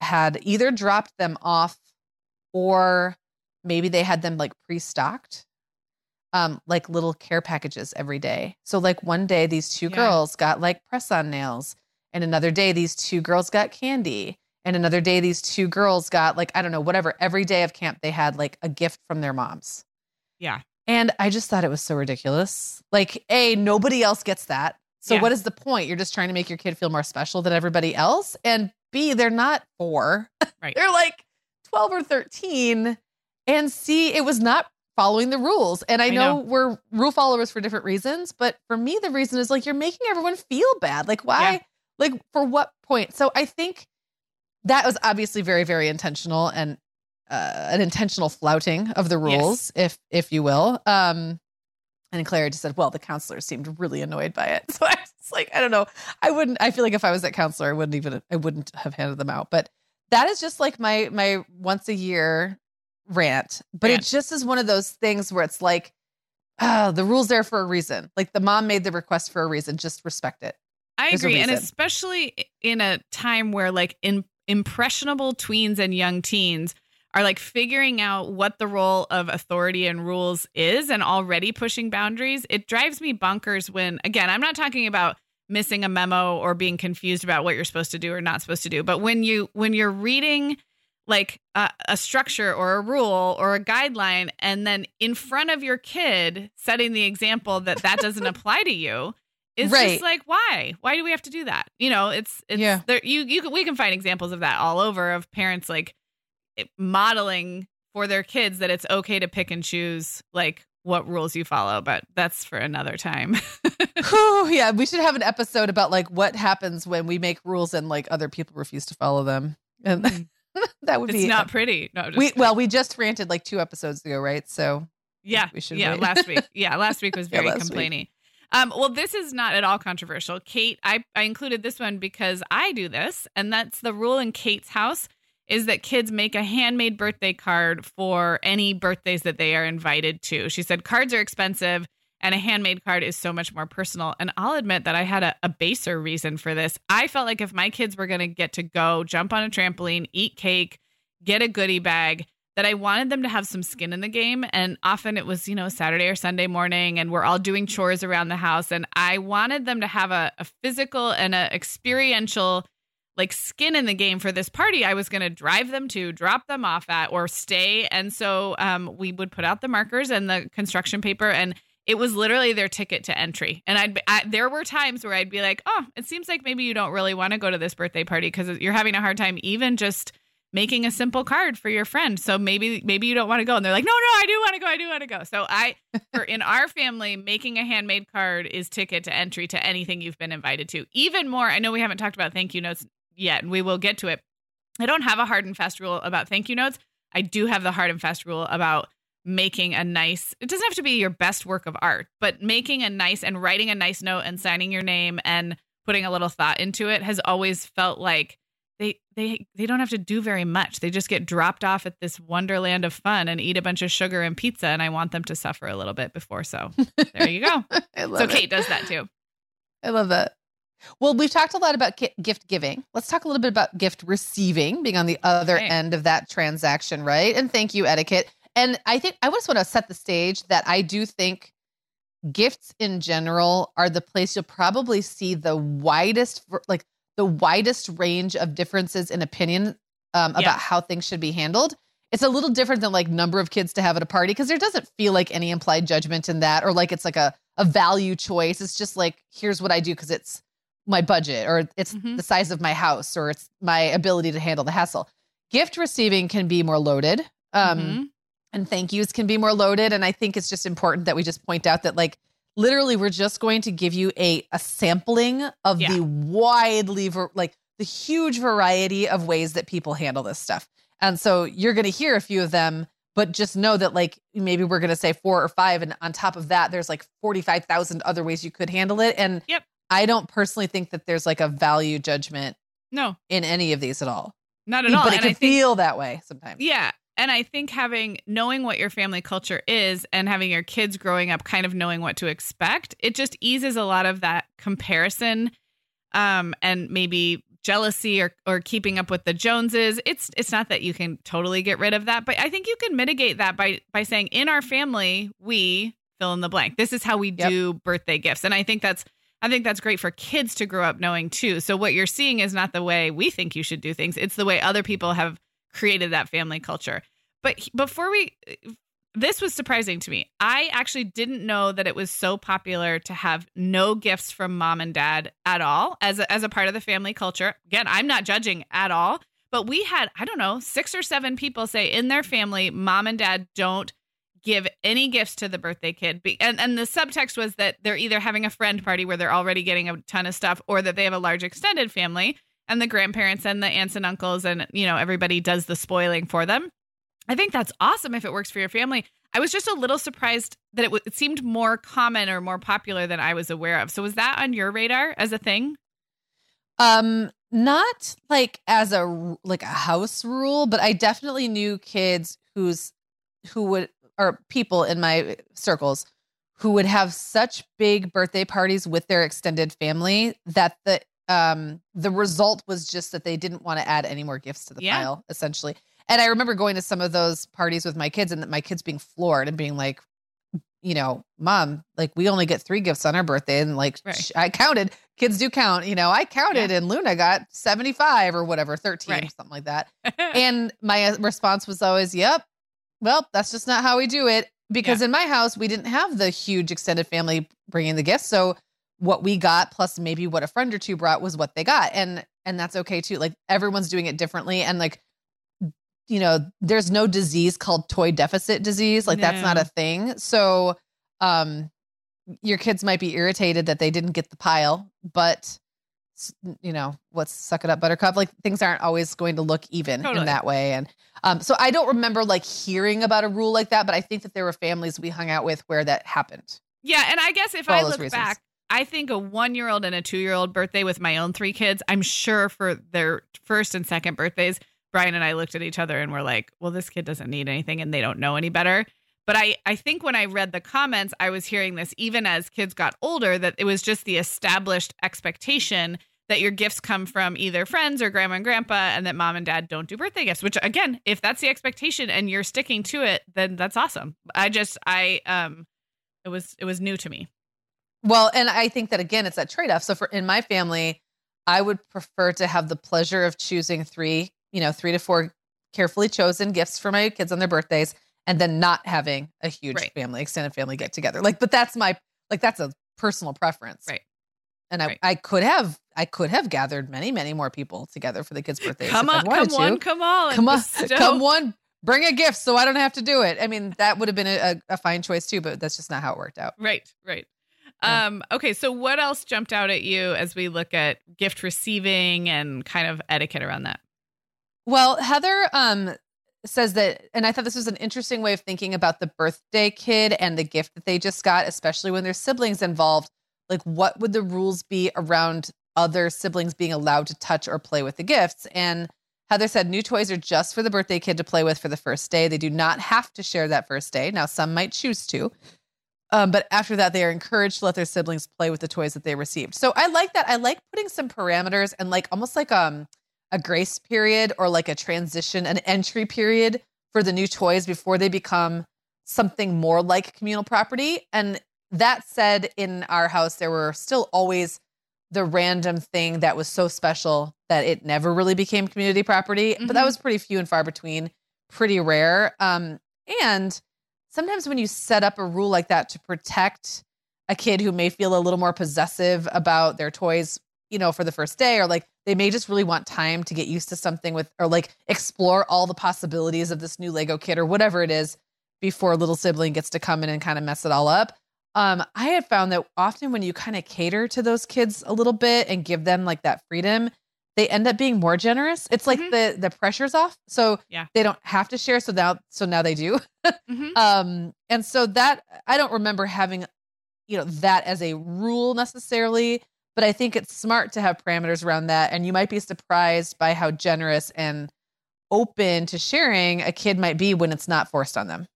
had either dropped them off or maybe they had them like pre-stocked um like little care packages every day. So like one day these two Yeah. girls got like press-on nails and another day these two girls got candy and another day these two girls got like I don't know whatever every day of camp they had like a gift from their moms. Yeah. And I just thought it was so ridiculous. Like, A, nobody else gets that. So Yeah. what is the point? You're just trying to make your kid feel more special than everybody else. And B, they're not four. Right. they're like 12 or 13. And C, it was not following the rules. And I, I know, know. we're rule followers for different reasons, but for me, the reason is like you're making everyone feel bad. Like, why? Yeah. Like, for what point? So I think that was obviously very, very intentional and uh, an intentional flouting of the Yes. rules, if if you will. Um, and Claire just said, "Well, the counselor seemed really annoyed by it." So I was like, I don't know. I wouldn't. I feel like if I was that counselor, I wouldn't even. I wouldn't have handed them out. But that is just like my my once a year rant. But Rant. it just is one of those things where it's like, ah, the rules there for a reason. Like the mom made the request for a reason. Just respect it. I There's agree, and especially in a time where like in, impressionable tweens and young teens are like figuring out what the role of authority and rules is and already pushing boundaries. It drives me bonkers when again, I'm not talking about missing a memo or being confused about what you're supposed to do or not supposed to do, but when you when you're reading like a, a structure or a rule or a guideline and then in front of your kid setting the example that that doesn't apply to you it's Right. just like why why do we have to do that you know it's it's Yeah. there you you can, we can find examples of that all over of parents like modeling for their kids that it's okay to pick and choose like what rules you follow but that's for another time Whew, yeah, we should have an episode about like what happens when we make rules and like other people refuse to follow them. And that would it's be not pretty no just we kidding. well, we just ranted like two episodes ago, right? So Yeah, we should yeah. last week, yeah, last week was Yeah, very week. complaining. Um, well, this is not at all controversial. Kate, I I included this one because I do this, and that's the rule in Kate's house is that kids make a handmade birthday card for any birthdays that they are invited to. She said cards are expensive. And a handmade card is so much more personal. And I'll admit that I had a, a baser reason for this. I felt like if my kids were going to get to go jump on a trampoline, eat cake, get a goodie bag, that I wanted them to have some skin in the game. And often it was, you know, Saturday or Sunday morning, and we're all doing chores around the house. And I wanted them to have a, a physical and a experiential like skin in the game for this party I was going to drive them to, drop them off at, or stay. And so um, we would put out the markers and the construction paper, and it was literally their ticket to entry. And I'd be, I, there were times where I'd be like, "Oh, it seems like maybe you don't really want to go to this birthday party because you're having a hard time even just making a simple card for your friend. So maybe maybe you don't want to go." And they're like, "No, no, I do want to go. I do want to go." So I, for in our family, making a handmade card is ticket to entry to anything you've been invited to. Even more, I know we haven't talked about thank you notes yet, and we will get to it. I don't have a hard and fast rule about thank you notes. I do have the hard and fast rule about making a nice it doesn't have to be your best work of art but making a nice and writing a nice note and signing your name and putting a little thought into it has always felt like they they they don't have to do very much they just get dropped off at this wonderland of fun and eat a bunch of sugar and pizza and i want them to suffer a little bit before so there you go I love so it. kate does that too I love that. Well, we've talked a lot about gift giving. Let's talk a little bit about gift receiving, being on the other Okay. end of that transaction, right? And thank you etiquette. And I think I just want to set the stage that I do think gifts in general are the place you'll probably see the widest, like the widest range of differences in opinion um, about Yeah. how things should be handled. It's a little different than like number of kids to have at a party because there doesn't feel like any implied judgment in that, or like it's like a a value choice. It's just like here's what I do because it's my budget, or it's Mhm. the size of my house, or it's my ability to handle the hassle. Gift receiving can be more loaded. Um, Mhm. and thank yous can be more loaded. And I think it's just important that we just point out that like literally we're just going to give you a a sampling of Yeah. the widely like the huge variety of ways that people handle this stuff. And so you're going to hear a few of them, but just know that like maybe we're going to say four or five and on top of that there's like 45,000 other ways you could handle it and Yep. I don't personally think that there's like a value judgment No, in any of these at all. not at all. But it And can think- feel that way sometimes. Yeah. And I think having knowing what your family culture is and having your kids growing up kind of knowing what to expect, it just eases a lot of that comparison um and maybe jealousy or or keeping up with the Joneses. It's it's not that you can totally get rid of that, but I think you can mitigate that by by saying in our family, we fill in the blank. This is how we Yep. do birthday gifts. And I think that's I think that's great for kids to grow up knowing too. So what you're seeing is not the way we think you should do things. It's the way other people have created that family culture. But before we this was surprising to me. I actually didn't know that it was so popular to have no gifts from mom and dad at all as a, as a part of the family culture. Again, I'm not judging at all, but we had I don't know, 6 or 7 people say in their family mom and dad don't give any gifts to the birthday kid. And and the subtext was that they're either having a friend party where they're already getting a ton of stuff or that they have a large extended family and the grandparents and the aunts and uncles and you know everybody does the spoiling for them. I think that's awesome if it works for your family. I was just a little surprised that it, w- it seemed more common or more popular than I was aware of. So was that on your radar as a thing? Um not like as a like a house rule, but I definitely knew kids who's who would or people in my circles who would have such big birthday parties with their extended family that the um the result was just that they didn't want to add any more gifts to the Yeah. pile essentially. And I remember going to some of those parties with my kids and my kids being floored and being like you know, mom, like we only get three gifts on our birthday. And like Right. sh- I counted, kids do count, you know, I counted and Luna got 75 or whatever, 13, Right. something like that. and my uh, response was always, yep, well, that's just not how we do it. Because in my house, we didn't have the huge extended family bringing the gifts. So what we got plus maybe what a friend or two brought was what they got. And, and that's okay too. Like everyone's doing it differently. And like, you know, there's no disease called toy deficit disease. Like that's not a thing. So, um, your kids might be irritated that they didn't get the pile, but you know, what's suck it up buttercup. Like things aren't always going to look even Totally. in that way. And, um, so I don't remember like hearing about a rule like that, but I think that there were families we hung out with where that happened. yeah, and I guess if I look reasons. back, I think a one year old and a two year old birthday with my own three kids, I'm sure for their first and second birthdays, Brian and I looked at each other and were like, well, this kid doesn't need anything and they don't know any better. But I, I think when I read the comments, I was hearing this even as kids got older, that it was just the established expectation that your gifts come from either friends or grandma and grandpa, and that mom and dad don't do birthday gifts. Which again, if that's the expectation and you're sticking to it, then that's awesome. I just I um it was it was new to me. Well, and I think that again, it's that trade off. So for in my family, I would prefer to have the pleasure of choosing three, you know, three to four carefully chosen gifts for my kids on their birthdays, and then not having a huge Right. family, extended family get together. Like, but that's my like that's a personal preference, Right. And I, Right. I could have I could have gathered many many more people together for the kids' birthdays. Come on, come to. one, come all, come on, come one, bring a gift so I don't have to do it. I mean, that would have been a, a, a fine choice too, but that's just not how it worked out. Right, right. Yeah. Um, okay, so what else jumped out at you as we look at gift receiving and kind of etiquette around that? Well, Heather um says that and I thought this was an interesting way of thinking about the birthday kid and the gift that they just got, especially when there's siblings involved. Like what would the rules be around other siblings being allowed to touch or play with the gifts? And Heather said new toys are just for the birthday kid to play with for the first day. They do not have to share that first day. Now some might choose to. Um, but after that, they are encouraged to let their siblings play with the toys that they received. So I like that. I like putting some parameters and like almost like um a grace period or like a transition, an entry period for the new toys before they become something more like communal property. And that said, in our house, there were still always the random thing that was so special that it never really became community property. But that Mhm. was pretty few and far between, pretty rare. Um, and sometimes when you set up a rule like that to protect a kid who may feel a little more possessive about their toys, you know, for the first day, or like they may just really want time to get used to something with, or like explore all the possibilities of this new Lego kit or whatever it is before a little sibling gets to come in and kind of mess it all up. Um, I have found that often when you kind of cater to those kids a little bit and give them like that freedom, they end up being more generous. It's like Mhm. the the pressure's off. So Yeah. they don't have to share. So now so now they do. Mhm. Um, and so that I don't remember having, you know, that as a rule necessarily, but I think it's smart to have parameters around that. And you might be surprised by how generous and open to sharing a kid might be when it's not forced on them.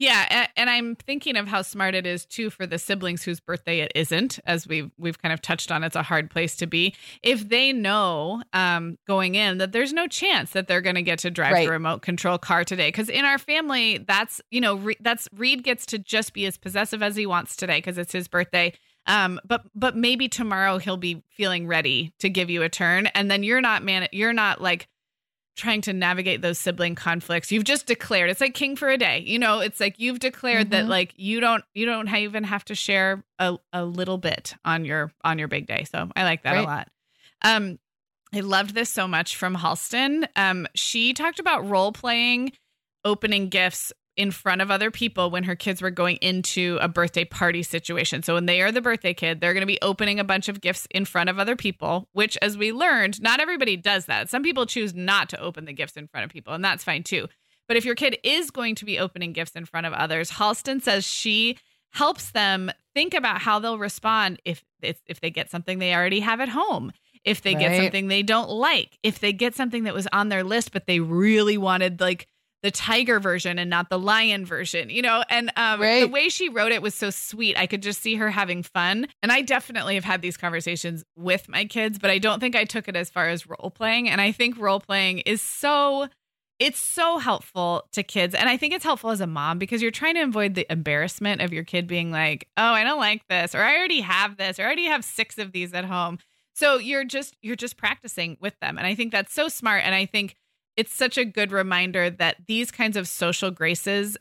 Yeah, and I'm thinking of how smart it is too for the siblings whose birthday it isn't, as we've we've kind of touched on. It's a hard place to be if they know um, going in that there's no chance that they're going to get to drive Right. the remote control car today. Because in our family, that's you know Re- that's Reed gets to just be as possessive as he wants today because it's his birthday. Um, but but maybe tomorrow he'll be feeling ready to give you a turn, and then you're not man, you're not like trying to navigate those sibling conflicts. You've just declared it's like king for a day you know? It's like you've declared that Mhm. like you don't you don't even have to share a, a little bit on your on your big day. So i like that a lot. Um i loved this so much from halston. Um she talked about role playing opening gifts in front of other people when her kids were going into a birthday party situation. So when they are the birthday kid, they're going to be opening a bunch of gifts in front of other people, which as we learned, not everybody does that. Some people choose not to open the gifts in front of people, and that's fine too. But if your kid is going to be opening gifts in front of others, Halston says she helps them think about how they'll respond if if, if they get something they already have at home, if they get something they don't like, if they get something that was on their list but they really wanted like the tiger version and not the lion version, you know? And um, the way she wrote it was so sweet. I could just see her having fun. And I definitely have had these conversations with my kids, but I don't think I took it as far as role playing. And I think role playing is so. It's so helpful to kids. And I think it's helpful as a mom because you're trying to avoid the embarrassment of your kid being like, oh, I don't like this, or I already have this, or I already have six of these at home. So you're just you're just practicing with them. And I think that's so smart. And I think it's such a good reminder that these kinds of social graces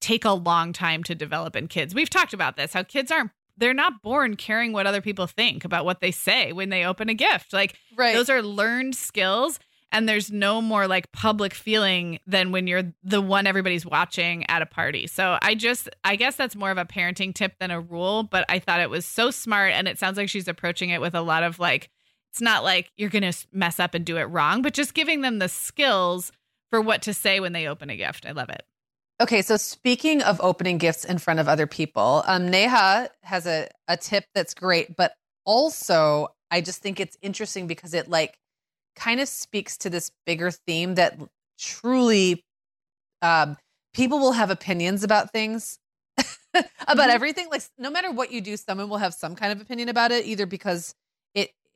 take a long time to develop in kids. We've talked about this, how kids aren't they're not born caring what other people think about what they say when they open a gift. Like Right. those are learned skills and there's no more like public feeling than when you're the one everybody's watching at a party. So I just I guess that's more of a parenting tip than a rule, but I thought it was so smart and it sounds like she's approaching it with a lot of like it's not like you're going to mess up and do it wrong, but just giving them the skills for what to say when they open a gift. I love it. Okay, so speaking of opening gifts in front of other people, um, Neha has a, a tip that's great, but also I just think it's interesting because it like kind of speaks to this bigger theme that truly um, people will have opinions about things about Mhm. everything. Like no matter what you do, someone will have some kind of opinion about it, either because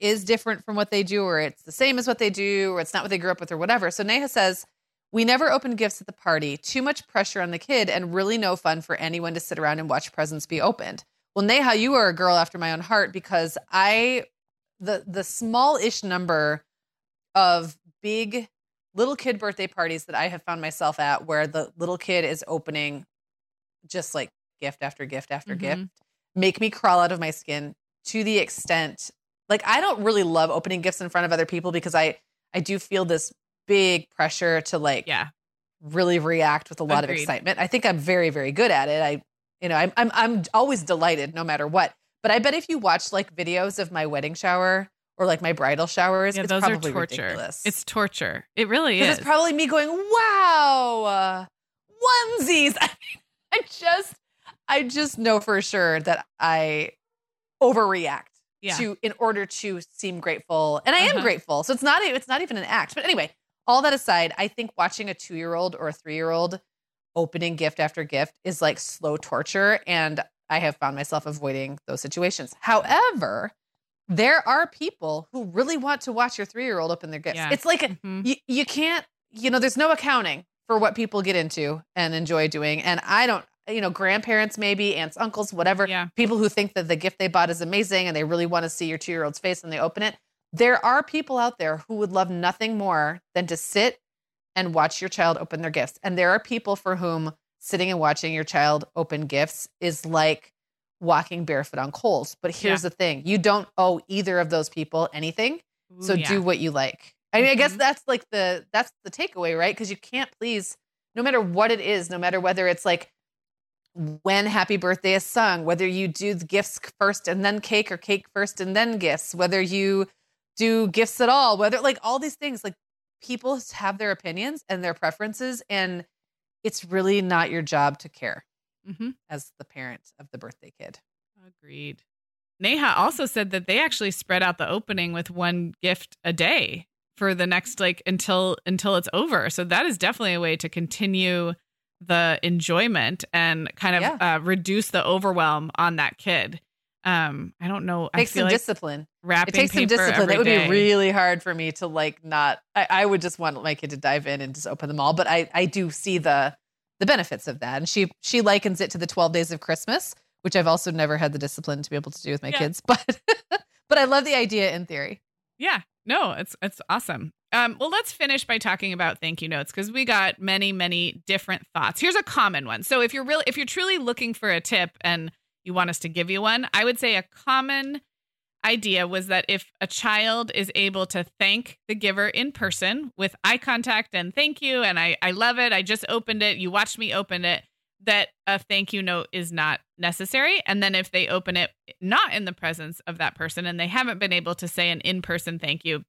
is different from what they do, or it's the same as what they do, or it's not what they grew up with, or whatever. So Neha says, we never open gifts at the party. Too much pressure on the kid and really no fun for anyone to sit around and watch presents be opened. Well, Neha, you are a girl after my own heart because I the the small-ish number of big little kid birthday parties that I have found myself at where the little kid is opening just like gift after gift after Mhm. gift make me crawl out of my skin to the extent like I don't really love opening gifts in front of other people because I I do feel this big pressure to like Yeah. really react with a lot of excitement. I think I'm very very good at it. I you know, I'm I'm I'm always delighted no matter what. But I bet if you watch like videos of my wedding shower or like my bridal showers, Yeah, it's those are torture. ridiculous. It's torture. It really is. it's probably me going, "Wow, uh, onesies." I, I just I just know for sure that I overreact yeah. to in order to seem grateful and i am Uh-huh. grateful so it's not it's not even an act but anyway all that aside i think watching a two-year-old or a three-year-old opening gift after gift is like slow torture and i have found myself avoiding those situations however there are people who really want to watch your three-year-old open their gifts Yeah. it's like a, Mhm. you, you can't you know there's no accounting for what people get into and enjoy doing and i don't you know grandparents maybe aunts uncles whatever Yeah. people who think that the gift they bought is amazing and they really want to see your two-year-old's face when they open it there are people out there who would love nothing more than to sit and watch your child open their gifts and there are people for whom sitting and watching your child open gifts is like walking barefoot on coals but here's the thing you don't owe either of those people anything so yeah. do what you like. I mean, I guess Mhm. that's like the that's the takeaway, right? Because you can't please no matter what it is, no matter whether it's like when happy birthday is sung, whether you do the gifts first and then cake or cake first and then gifts, whether you do gifts at all, whether like all these things, like people have their opinions and their preferences, and it's really not your job to care Mm-hmm. as the parent of the birthday kid. Agreed. Neha also said that they actually spread out the opening with one gift a day for the next like until until it's over. So that is definitely a way to continue the enjoyment and kind of Yeah. uh, reduce the overwhelm on that kid. Um, I don't know. Feel some like discipline. wrapping It takes some discipline. It would day. be really hard for me to like not. I, I would just want my kid to dive in and just open them all. But I I do see the the benefits of that, and she she likens it to the twelve days of Christmas, which I've also never had the discipline to be able to do with my Yeah. kids. But but I love the idea in theory. Yeah, no, it's it's awesome. Um, well, let's finish by talking about thank you notes because we got many, many different thoughts. Here's a common one. So if you're really, if you're truly looking for a tip and you want us to give you one, I would say a common idea was that if a child is able to thank the giver in person with eye contact and thank you, and I I love it. I just opened it. You watched me open it. That a thank you note is not necessary. And then if they open it not in the presence of that person and they haven't been able to say an in person thank you,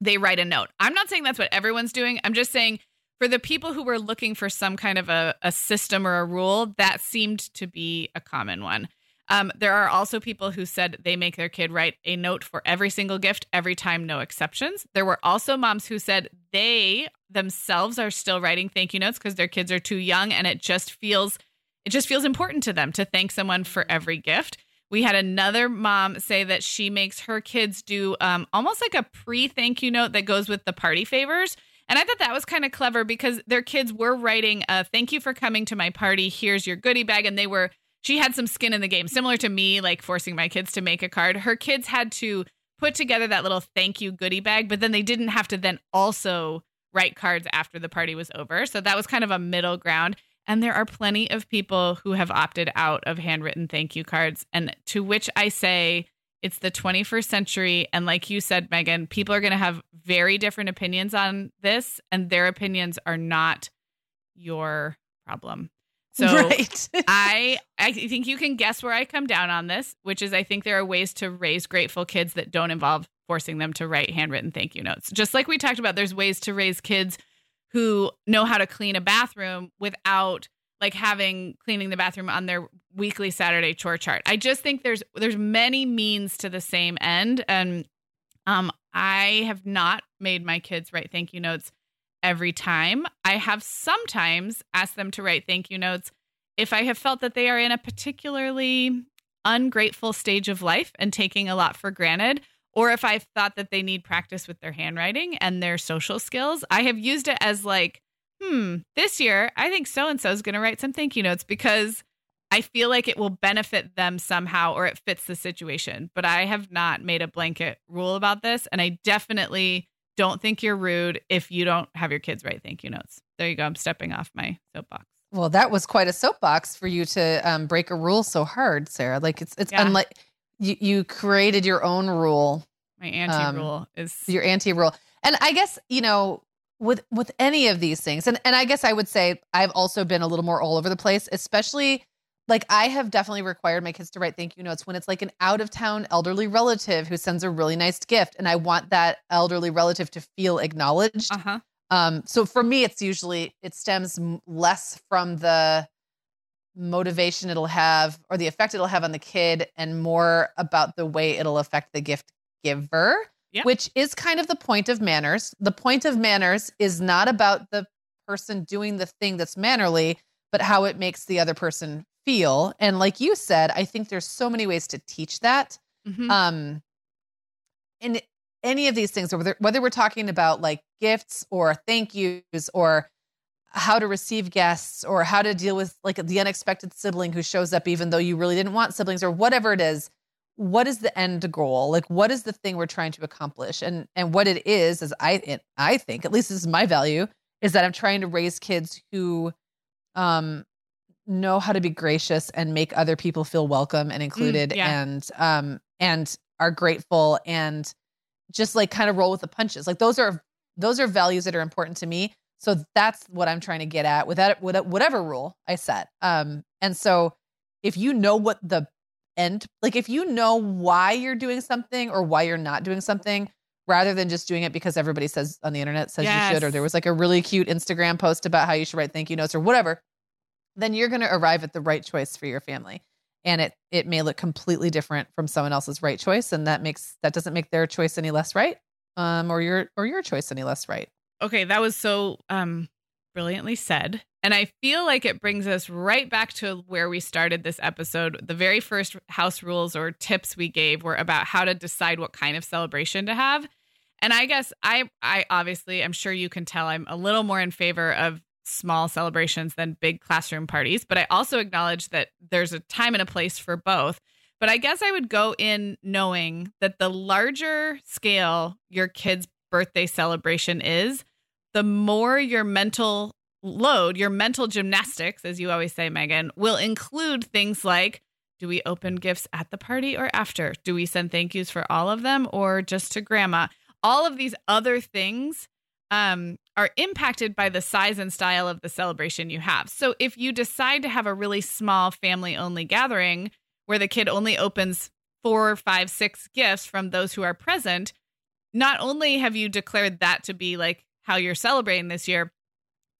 they write a note. I'm not saying that's what everyone's doing. I'm just saying for the people who were looking for some kind of a, a system or a rule, that seemed to be a common one. Um, there are also people who said they make their kid write a note for every single gift every time, no exceptions. There were also moms who said they themselves are still writing thank you notes because their kids are too young and it just feels it just feels important to them to thank someone for every gift. We had another mom say that she makes her kids do um, almost like a pre thank you note that goes with the party favors. And I thought that was kind of clever because their kids were writing, a Thank you for coming to my party. Here's your goodie bag. And they were, she had some skin in the game, similar to me, like forcing my kids to make a card. Her kids had to put together that little thank you goodie bag, but then they didn't have to then also write cards after the party was over. So that was kind of a middle ground. And there are plenty of people who have opted out of handwritten thank you cards. And to which I say, it's the 21st century. And like you said, Meagan, people are going to have very different opinions on this, and their opinions are not your problem. So right. I I think you can guess where I come down on this, which is I think there are ways to raise grateful kids that don't involve forcing them to write handwritten thank you notes. Just like we talked about, there's ways to raise kids who know how to clean a bathroom without like having cleaning the bathroom on their weekly Saturday chore chart. I just think there's there's many means to the same end and um I have not made my kids write thank you notes every time. I have sometimes asked them to write thank you notes if I have felt that they are in a particularly ungrateful stage of life and taking a lot for granted, or if I've thought that they need practice with their handwriting and their social skills. I have used it as like, hmm, this year I think so and so is going to write some thank you notes because I feel like it will benefit them somehow or it fits the situation. But I have not made a blanket rule about this. And I definitely don't think you're rude if you don't have your kids write thank you notes. There you go. I'm stepping off my soapbox. Well, that was quite a soapbox for you to um, break a rule so hard, Sarah. Like it's it's Yeah. unlike you you created your own rule, My anti rule is your anti rule, and I guess you know with with any of these things, and and I guess I would say I've also been a little more all over the place, especially like I have definitely required my kids to write thank you notes when it's like an out of town elderly relative who sends a really nice gift, and I want that elderly relative to feel acknowledged. uh huh. Um, so for me, it's usually it stems less from the motivation it'll have or the effect it'll have on the kid, and more about the way it'll affect the gift giver, Yeah. which is kind of the point of manners. The point of manners is not about the person doing the thing that's mannerly, but how it makes the other person feel. And like you said, I think there's so many ways to teach that Mhm. um in any of these things whether, whether we're talking about like gifts or thank yous or how to receive guests or how to deal with like the unexpected sibling who shows up even though you really didn't want siblings or whatever it is what is the end goal? Like what is the thing we're trying to accomplish? And and what it is is i it, i think at least this is my value is that i'm trying to raise kids who um know how to be gracious and make other people feel welcome and included yeah. and um and are grateful and just like kind of roll with the punches. Like those are those are values that are important to me so that's what i'm trying to get at with that with whatever rule i set um and so if you know what the end like if you know why you're doing something or why you're not doing something rather than just doing it because everybody says on the internet says Yes. you should, or there was like a really cute Instagram post about how you should write thank you notes or whatever, then you're going to arrive at the right choice for your family. And it it may look completely different from someone else's right choice, and that makes that doesn't make their choice any less right, um, or your or your choice any less right. Okay, that was so um brilliantly said. And I feel like it brings us right back to where we started this episode. The very first house rules or tips we gave were about how to decide what kind of celebration to have. And I guess I I obviously I'm sure you can tell I'm a little more in favor of small celebrations than big classroom parties, but I also acknowledge that there's a time and a place for both. But I guess I would go in knowing that the larger scale your kid's birthday celebration is, the more your mental load, your mental gymnastics, as you always say, Meagan, will include things like do we open gifts at the party or after? Do we send thank yous for all of them or just to grandma? All of these other things um, are impacted by the size and style of the celebration you have. So if you decide to have a really small family only gathering where the kid only opens four, five, six gifts from those who are present, not only have you declared that to be like how you're celebrating this year,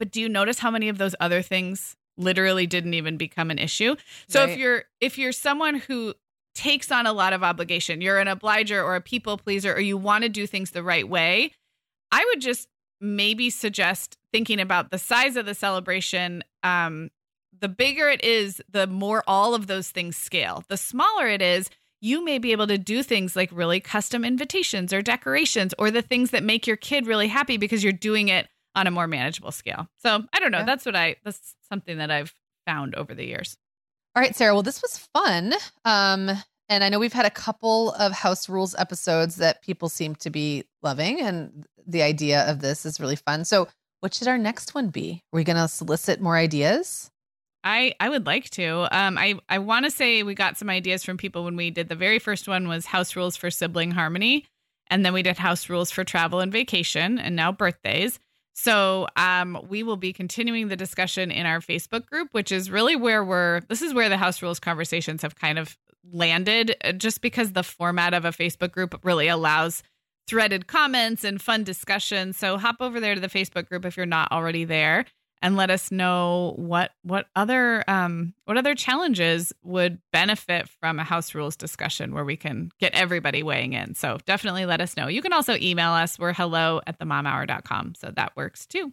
but do you notice how many of those other things literally didn't even become an issue? So if you're if you're someone who takes on a lot of obligation, you're an obliger or a people pleaser or you want to do things the right way, I would just maybe suggest thinking about the size of the celebration um the bigger it is, the more all of those things scale. The smaller it is, you may be able to do things like really custom invitations or decorations or the things that make your kid really happy because you're doing it on a more manageable scale. So I don't know. Yeah. That's what I, that's something that I've found over the years. All right, Sarah. Well, this was fun. Um, and I know we've had a couple of house rules episodes that people seem to be loving, and the idea of this is really fun. So, what should our next one be? Are we going to solicit more ideas? I I would like to. Um, I I want to say we got some ideas from people when we did the very first one was house rules for sibling harmony, and then we did house rules for travel and vacation, and now birthdays. So um, we will be continuing the discussion in our Facebook group, which is really where we're. This is where the house rules conversations have kind of landed, uh, just because the format of a Facebook group really allows threaded comments and fun discussion. So hop over there to the Facebook group if you're not already there and let us know what what other um what other challenges would benefit from a house rules discussion where we can get everybody weighing in. So definitely let us know. You can also email us. We're hello at themomhour.com. So that works too.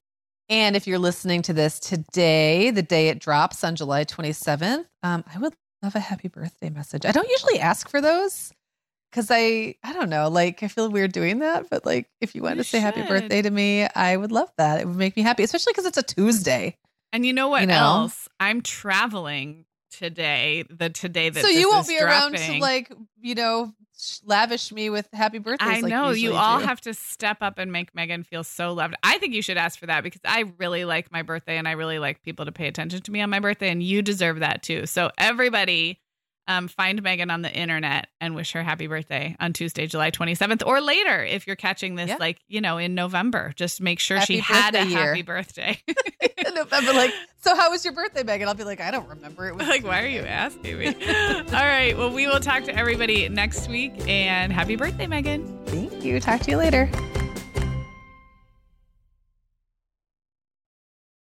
And if you're listening to this today, the day it drops on July 27th, um, I would love a happy birthday message. I don't usually ask for those because I, I don't know, like I feel weird doing that. But like, if you wanted You to say happy birthday to me, I would love that. It would make me happy, especially because it's a Tuesday. And you know what You know? else? I'm traveling today, the today that so you won't be around to like, you know, lavish me with happy birthdays. I like know you all do. have to step up and make Meagan feel so loved. I think you should ask for that because I really like my birthday and I really like people to pay attention to me on my birthday, and you deserve that too. So everybody, um, find Meagan on the internet and wish her happy birthday on Tuesday, July 27th, or later if you're catching this, Yeah. like you know, in November. Just make sure she had a year. happy birthday. in November. Like, so how was your birthday, Meagan? I'll be like, I don't remember. It was like, why are you asking me? all right. Well, we will talk to everybody next week, and happy birthday, Meagan. Thank you. Talk to you later.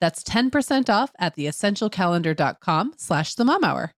That's 10% off at theessentialcalendar.com slash the mom hour.